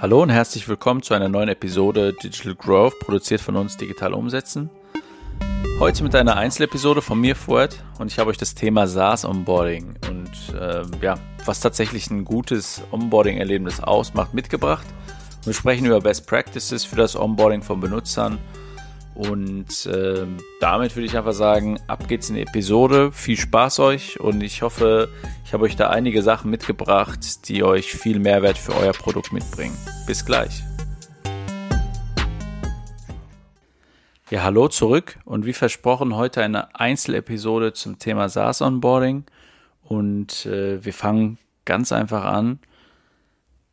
Hallo und herzlich willkommen zu einer neuen Episode Digital Growth, produziert von uns Digital Umsetzen. Heute mit einer Einzelepisode von mir, Fuad, und ich habe euch das Thema SaaS Onboarding und äh, ja, was tatsächlich ein gutes Onboarding-Erlebnis ausmacht, mitgebracht. Wir sprechen über Best Practices für das Onboarding von Benutzern und äh, damit würde ich einfach sagen, ab geht's in die Episode. Viel Spaß euch und ich hoffe, ich habe euch da einige Sachen mitgebracht, die euch viel Mehrwert für euer Produkt mitbringen. Bis gleich. Ja, hallo zurück und wie versprochen heute eine Einzelepisode zum Thema SaaS Onboarding und äh, wir fangen ganz einfach an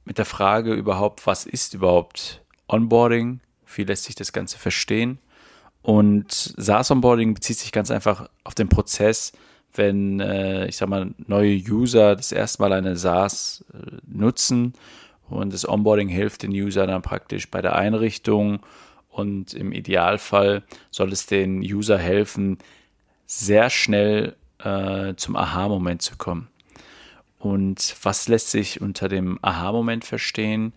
mit der Frage überhaupt, was ist überhaupt Onboarding? Wie lässt sich das Ganze verstehen? Und SaaS-Onboarding bezieht sich ganz einfach auf den Prozess, wenn, äh, ich sag mal, neue User das erste Mal eine SaaS äh, nutzen und das Onboarding hilft den User dann praktisch bei der Einrichtung und im Idealfall soll es den User helfen, sehr schnell äh, zum Aha-Moment zu kommen. Und was lässt sich unter dem Aha-Moment verstehen?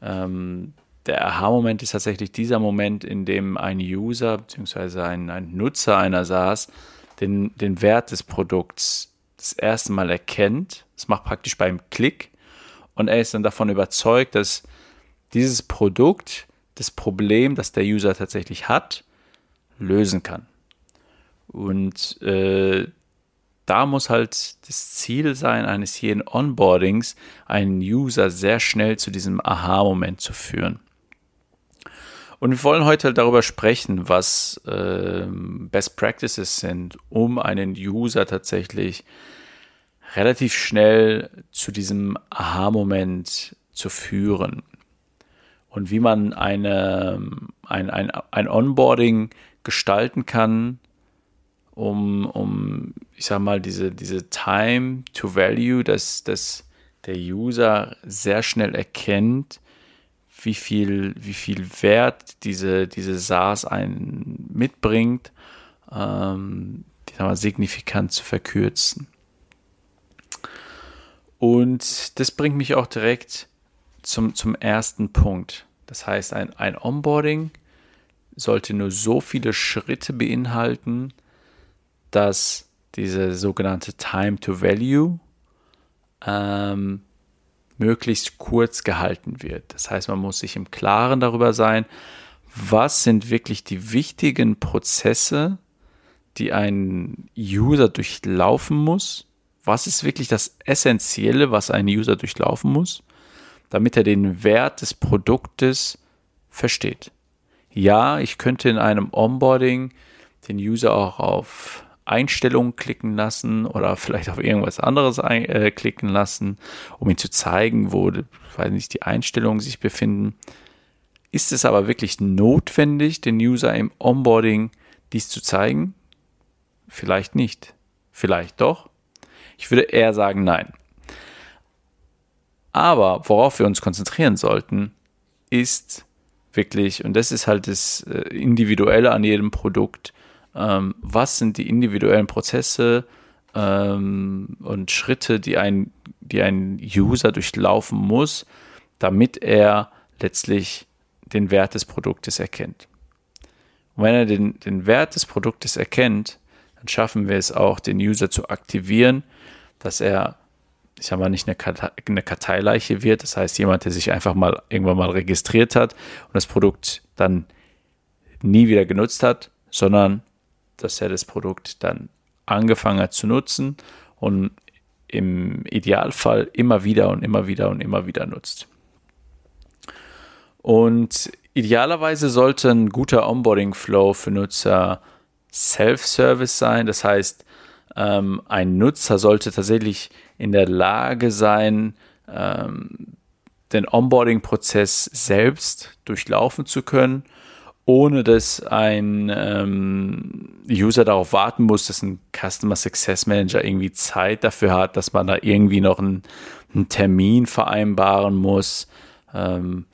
Ähm, der Aha-Moment ist tatsächlich dieser Moment, in dem ein User bzw. Ein, ein Nutzer einer SaaS den, den Wert des Produkts das erste Mal erkennt. Das macht praktisch beim Klick und er ist dann davon überzeugt, dass dieses Produkt das Problem, das der User tatsächlich hat, lösen kann. Und äh, da muss halt das Ziel sein eines jeden Onboardings, einen User sehr schnell zu diesem Aha-Moment zu führen. Und wir wollen heute darüber sprechen, was äh, Best Practices sind, um einen User tatsächlich relativ schnell zu diesem Aha-Moment zu führen. Und wie man eine, ein, ein, ein Onboarding gestalten kann, um, um, ich sag mal, diese, diese Time to Value, dass, dass der User sehr schnell erkennt, wie viel, wie viel Wert diese, diese SaaS einen mitbringt, ähm, die mal, signifikant zu verkürzen. Und das bringt mich auch direkt zum, zum ersten Punkt. Das heißt, ein, ein Onboarding sollte nur so viele Schritte beinhalten, dass diese sogenannte Time to Value ähm, möglichst kurz gehalten wird. Das heißt, man muss sich im Klaren darüber sein, was sind wirklich die wichtigen Prozesse, die ein User durchlaufen muss. Was ist wirklich das Essentielle, was ein User durchlaufen muss, damit er den Wert des Produktes versteht. Ja, ich könnte in einem Onboarding den User auch auf Einstellungen klicken lassen oder vielleicht auf irgendwas anderes ein, äh, klicken lassen, um ihm zu zeigen, wo weiß nicht, die Einstellungen sich befinden. Ist es aber wirklich notwendig, den User im Onboarding dies zu zeigen? Vielleicht nicht. Vielleicht doch. Ich würde eher sagen nein. Aber worauf wir uns konzentrieren sollten, ist wirklich, und das ist halt das äh, Individuelle an jedem Produkt, ähm, was sind die individuellen Prozesse ähm, und Schritte, die ein, die ein User durchlaufen muss, damit er letztlich den Wert des Produktes erkennt. Und wenn er den, den Wert des Produktes erkennt, dann schaffen wir es auch, den User zu aktivieren, dass er, ich sag mal, nicht eine, Kartei, eine Karteileiche wird. Das heißt, jemand, der sich einfach mal irgendwann mal registriert hat und das Produkt dann nie wieder genutzt hat, sondern dass er das Produkt dann angefangen hat zu nutzen und im Idealfall immer wieder und immer wieder und immer wieder nutzt. Und idealerweise sollte ein guter Onboarding-Flow für Nutzer Self-Service sein. Das heißt, ähm, ein Nutzer sollte tatsächlich in der Lage sein, ähm, den Onboarding-Prozess selbst durchlaufen zu können ohne dass ein ähm, User darauf warten muss, dass ein Customer Success Manager irgendwie Zeit dafür hat, dass man da irgendwie noch einen, einen Termin vereinbaren muss, ähm,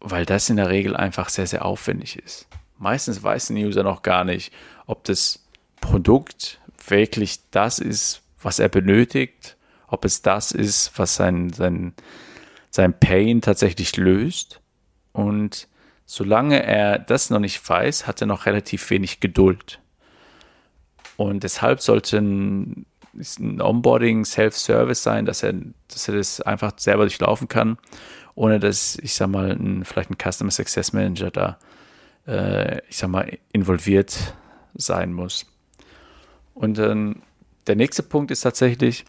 weil das in der Regel einfach sehr, sehr aufwendig ist. Meistens weiß ein User noch gar nicht, ob das Produkt wirklich das ist, was er benötigt, ob es das ist, was sein, sein sein Pain tatsächlich löst. Und solange er das noch nicht weiß, hat er noch relativ wenig Geduld. Und deshalb sollte ein, Onboarding Self-Service sein, dass er, dass er das einfach selber durchlaufen kann, ohne dass, ich sag mal, ein, vielleicht ein Customer Success Manager da, äh, ich sag mal, involviert sein muss. Und dann der nächste Punkt ist tatsächlich,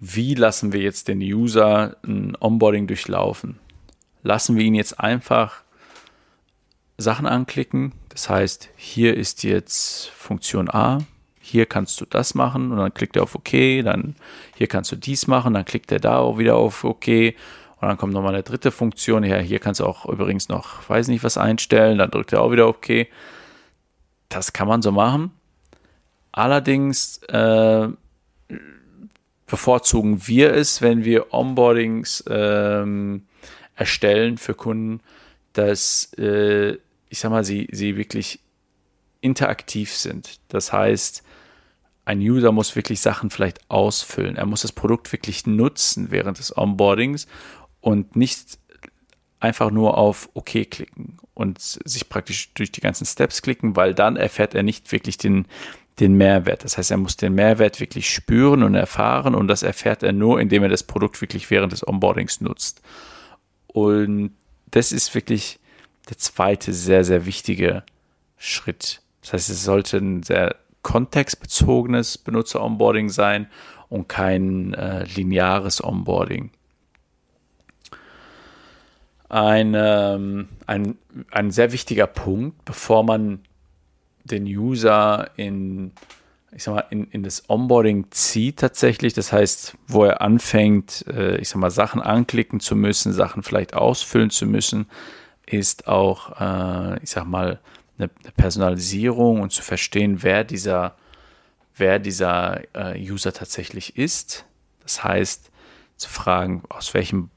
wie lassen wir jetzt den User ein Onboarding durchlaufen? Lassen wir ihn jetzt einfach Sachen anklicken. Das heißt, hier ist jetzt Funktion A, hier kannst du das machen und dann klickt er auf OK, dann hier kannst du dies machen, dann klickt er da auch wieder auf OK und dann kommt nochmal eine dritte Funktion. Ja, hier kannst du auch übrigens noch, weiß nicht, was einstellen, dann drückt er auch wieder OK. Das kann man so machen. Allerdings äh, bevorzugen wir es, wenn wir Onboardings ähm, erstellen für Kunden, dass äh, ich sag mal, sie, sie wirklich interaktiv sind. Das heißt, ein User muss wirklich Sachen vielleicht ausfüllen. Er muss das Produkt wirklich nutzen während des Onboardings und nicht einfach nur auf OK klicken und sich praktisch durch die ganzen Steps klicken, weil dann erfährt er nicht wirklich den, den Mehrwert. Das heißt, er muss den Mehrwert wirklich spüren und erfahren und das erfährt er nur, indem er das Produkt wirklich während des Onboardings nutzt. Und das ist wirklich der zweite sehr, sehr wichtige Schritt. Das heißt, es sollte ein sehr kontextbezogenes Benutzer-Onboarding sein und kein äh, lineares Onboarding. Ein, ähm, ein, ein sehr wichtiger Punkt, bevor man den User in, ich sag mal, in, in das Onboarding zieht tatsächlich. Das heißt, wo er anfängt, äh, ich sag mal, Sachen anklicken zu müssen, Sachen vielleicht ausfüllen zu müssen, ist auch, äh, ich sag mal, eine, eine, Personalisierung und zu verstehen, wer dieser, wer dieser äh, User tatsächlich ist. Das heißt, zu fragen, aus welchem,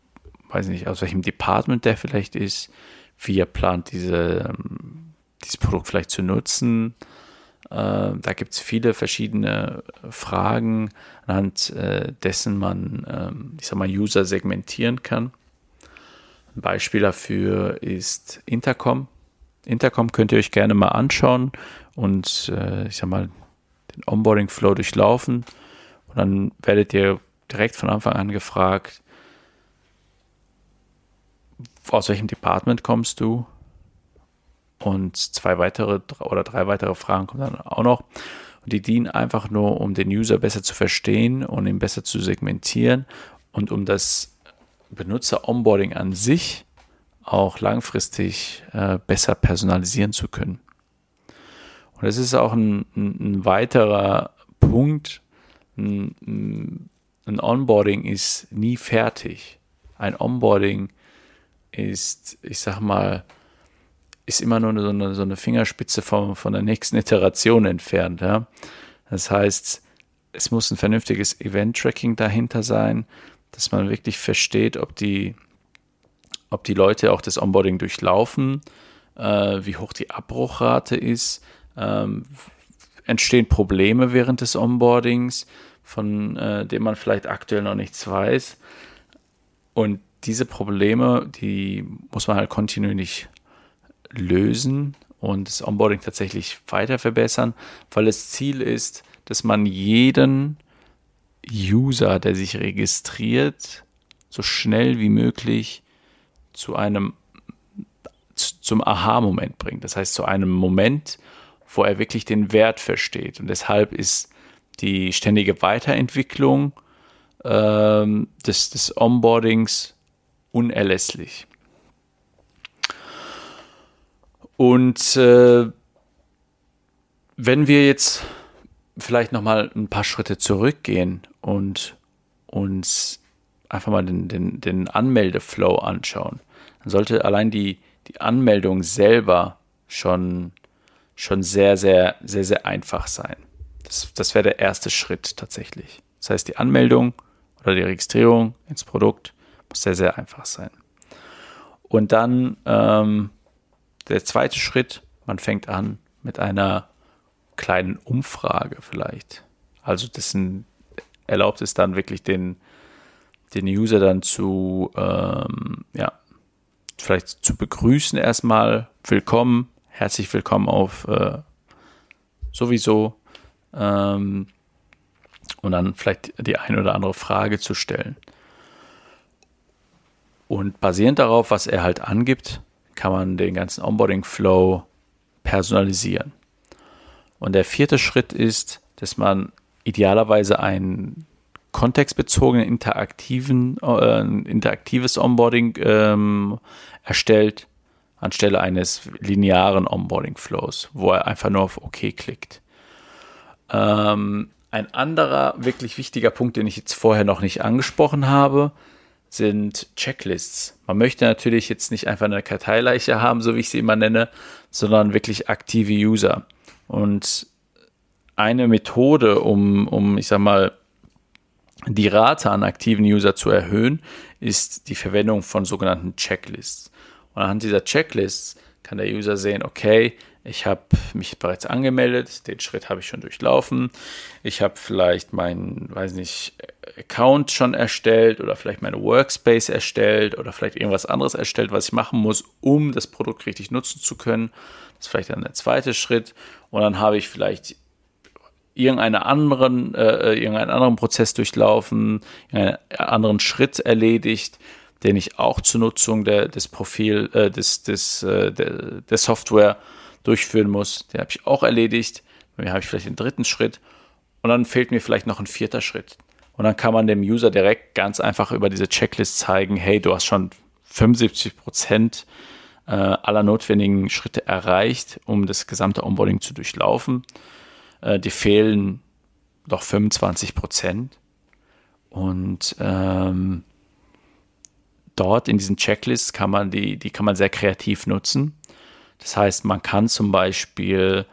weiß nicht, aus welchem Department der vielleicht ist, wie er plant, diese, dieses Produkt vielleicht zu nutzen. Äh, da gibt es viele verschiedene Fragen, anhand äh, dessen man, ähm, ich sag mal, User segmentieren kann. Ein Beispiel dafür ist Intercom. Intercom könnt ihr euch gerne mal anschauen und äh, ich sag mal den Onboarding-Flow durchlaufen. Und dann werdet ihr direkt von Anfang an gefragt, aus welchem Department kommst du? Und zwei weitere oder drei weitere Fragen kommen dann auch noch. Und die dienen einfach nur, um den User besser zu verstehen und ihn besser zu segmentieren und um das Benutzer-Onboarding an sich auch langfristig äh, besser personalisieren zu können. Und das ist auch ein, ein weiterer Punkt. Ein, ein, Onboarding ist nie fertig. Ein Onboarding ist, ich sag mal, ist immer nur so eine, so eine Fingerspitze von, von der nächsten Iteration entfernt. Ja? Das heißt, es muss ein vernünftiges Event-Tracking dahinter sein dass man wirklich versteht, ob die, ob die Leute auch das Onboarding durchlaufen, äh, wie hoch die Abbruchrate ist, ähm, entstehen Probleme während des Onboardings, von äh, denen man vielleicht aktuell noch nichts weiß. Und diese Probleme, die muss man halt kontinuierlich lösen und das Onboarding tatsächlich weiter verbessern, weil das Ziel ist, dass man jeden User, der sich registriert, so schnell wie möglich zu einem zum Aha-Moment bringt. Das heißt, zu einem Moment, wo er wirklich den Wert versteht. Und deshalb ist die ständige Weiterentwicklung ähm, des, des Onboardings unerlässlich. Und äh, wenn wir jetzt vielleicht nochmal ein paar Schritte zurückgehen und uns einfach mal den, den, den Anmeldeflow anschauen, dann sollte allein die, die Anmeldung selber schon, schon sehr, sehr, sehr, sehr einfach sein. Das, das wäre der erste Schritt tatsächlich. Das heißt, die Anmeldung oder die Registrierung ins Produkt muss sehr, sehr einfach sein. Und dann ähm, der zweite Schritt, man fängt an mit einer kleinen Umfrage vielleicht. Also das erlaubt es dann wirklich den, den User dann zu, ähm, ja, vielleicht zu begrüßen erstmal. Willkommen, herzlich willkommen auf äh, sowieso. Ähm, und dann vielleicht die eine oder andere Frage zu stellen. Und basierend darauf, was er halt angibt, kann man den ganzen Onboarding-Flow personalisieren. Und der vierte Schritt ist, dass man idealerweise einen kontextbezogenen interaktiven, äh, interaktives Onboarding ähm, erstellt, anstelle eines linearen Onboarding-Flows, wo er einfach nur auf OK klickt. Ähm, ein anderer wirklich wichtiger Punkt, den ich jetzt vorher noch nicht angesprochen habe, sind Checklists. Man möchte natürlich jetzt nicht einfach eine Karteileiche haben, so wie ich sie immer nenne, sondern wirklich aktive User. Und eine Methode, um, um ich sag mal, die Rate an aktiven User zu erhöhen, ist die Verwendung von sogenannten Checklists. Und anhand dieser Checklists kann der User sehen, okay, ich habe mich bereits angemeldet, den Schritt habe ich schon durchlaufen. Ich habe vielleicht meinen, weiß nicht, Account schon erstellt oder vielleicht meine Workspace erstellt oder vielleicht irgendwas anderes erstellt, was ich machen muss, um das Produkt richtig nutzen zu können. Das ist vielleicht dann der zweite Schritt. Und dann habe ich vielleicht irgendeinen anderen, äh, irgendeinen anderen Prozess durchlaufen, einen anderen Schritt erledigt, den ich auch zur Nutzung der, des Profil, äh, des, des, äh, der, der Software durchführen muss. Den habe ich auch erledigt. Dann habe ich vielleicht den dritten Schritt und dann fehlt mir vielleicht noch ein vierter Schritt. Und dann kann man dem User direkt ganz einfach über diese Checklist zeigen, hey, du hast schon 75 Prozent äh, aller notwendigen Schritte erreicht, um das gesamte Onboarding zu durchlaufen. Äh, dir fehlen doch 25 Prozent. Und ähm, dort in diesen Checklists kann man die, die kann man sehr kreativ nutzen. Das heißt, man kann zum Beispiel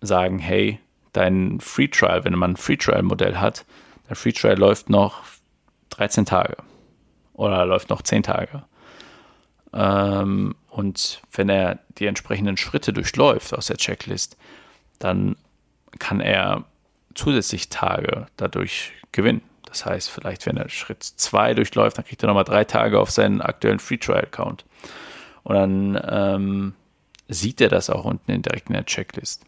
sagen, hey, dein Free Trial, wenn man ein Free Trial Modell hat, dein Free Trial läuft noch 13 Tage oder läuft noch 10 Tage. Ähm, und wenn er die entsprechenden Schritte durchläuft aus der Checklist, dann kann er zusätzlich Tage dadurch gewinnen. Das heißt, vielleicht, wenn er Schritt 2 durchläuft, dann kriegt er nochmal drei Tage auf seinen aktuellen Free Trial Account. Und dann ähm, sieht er das auch unten in, direkt in der Checklist.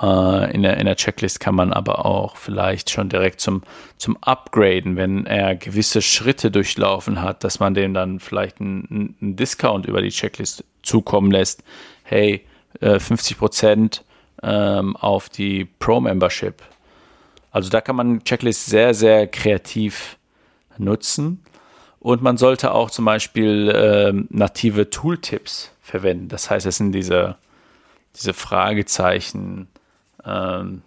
Äh, in, der, in der Checklist kann man aber auch vielleicht schon direkt zum, zum Upgraden, wenn er gewisse Schritte durchlaufen hat, dass man dem dann vielleicht einen, einen Discount über die Checklist zukommen lässt. Hey, äh, 50 Prozent ähm, auf die Pro-Membership. Also da kann man Checklist sehr, sehr kreativ nutzen. Und man sollte auch zum Beispiel ähm, native Tooltips verwenden. Das heißt, es sind diese, diese Fragezeichen, ähm,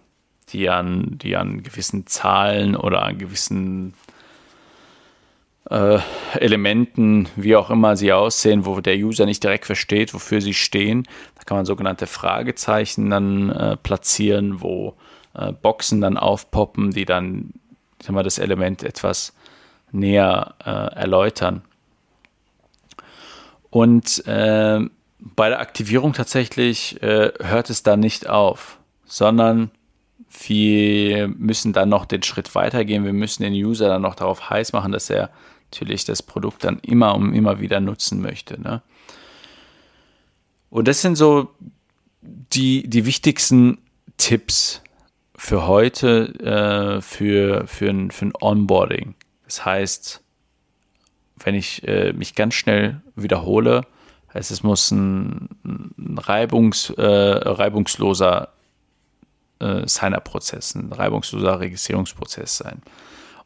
die, an, die an gewissen Zahlen oder an gewissen äh, Elementen, wie auch immer sie aussehen, wo der User nicht direkt versteht, wofür sie stehen. Da kann man sogenannte Fragezeichen dann äh, platzieren, wo äh, Boxen dann aufpoppen, die dann ich sag das Element etwas näher äh, erläutern. Und äh, bei der Aktivierung tatsächlich äh, hört es dann nicht auf, sondern wir müssen dann noch den Schritt weitergehen. Wir müssen den User dann noch darauf heiß machen, dass er natürlich das Produkt dann immer und immer wieder nutzen möchte. Ne? Und das sind so die, die wichtigsten Tipps für heute, äh, für, für, ein, für ein Onboarding. Das heißt, wenn ich äh, mich ganz schnell wiederhole, heißt es muss ein, ein reibungs, äh, reibungsloser äh, Sign-up-Prozess, ein reibungsloser Registrierungsprozess sein.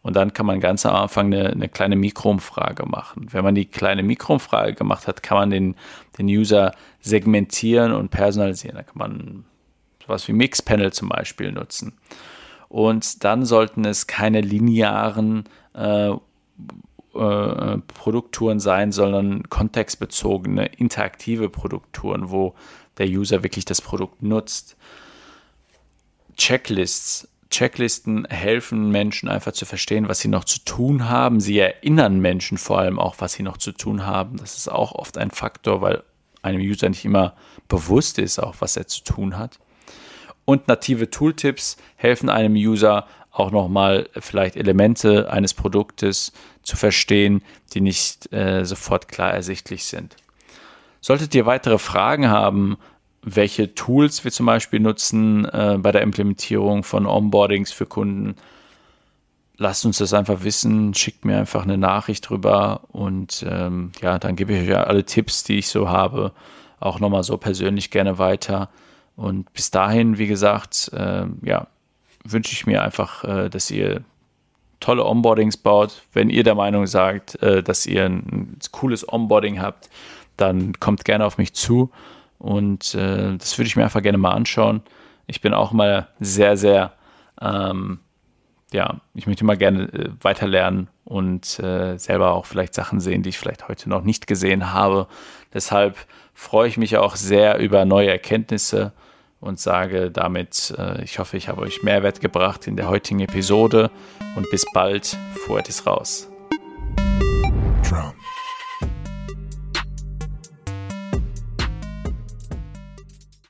Und dann kann man ganz am Anfang eine, eine kleine Mikroumfrage machen. Wenn man die kleine Mikroumfrage gemacht hat, kann man den, den User segmentieren und personalisieren. Da kann man sowas wie Mixpanel zum Beispiel nutzen. Und dann sollten es keine linearen äh, äh, Produkttouren sein, sondern kontextbezogene, interaktive Produkttouren, wo der User wirklich das Produkt nutzt. Checklists Checklisten helfen Menschen einfach zu verstehen, was sie noch zu tun haben. Sie erinnern Menschen vor allem auch, was sie noch zu tun haben. Das ist auch oft ein Faktor, weil einem User nicht immer bewusst ist, auch was er zu tun hat. Und native Tooltips helfen einem User auch nochmal vielleicht Elemente eines Produktes zu verstehen, die nicht äh, sofort klar ersichtlich sind. Solltet ihr weitere Fragen haben, welche Tools wir zum Beispiel nutzen äh, bei der Implementierung von Onboardings für Kunden, lasst uns das einfach wissen, schickt mir einfach eine Nachricht drüber und ähm, ja, dann gebe ich euch alle Tipps, die ich so habe, auch nochmal so persönlich gerne weiter. Und bis dahin, wie gesagt, äh, ja, wünsche ich mir einfach, äh, dass ihr tolle Onboardings baut. Wenn ihr der Meinung sagt, äh, dass ihr ein, cooles Onboarding habt, dann kommt gerne auf mich zu und äh, das würde ich mir einfach gerne mal anschauen. Ich bin auch mal sehr, sehr ähm, ja, ich möchte mal gerne äh, weiter lernen und äh, selber auch vielleicht Sachen sehen, die ich vielleicht heute noch nicht gesehen habe. Deshalb freue ich mich auch sehr über neue Erkenntnisse und sage damit, äh, ich hoffe, ich habe euch Mehrwert gebracht in der heutigen Episode und bis bald, Fuert ist raus. Trump.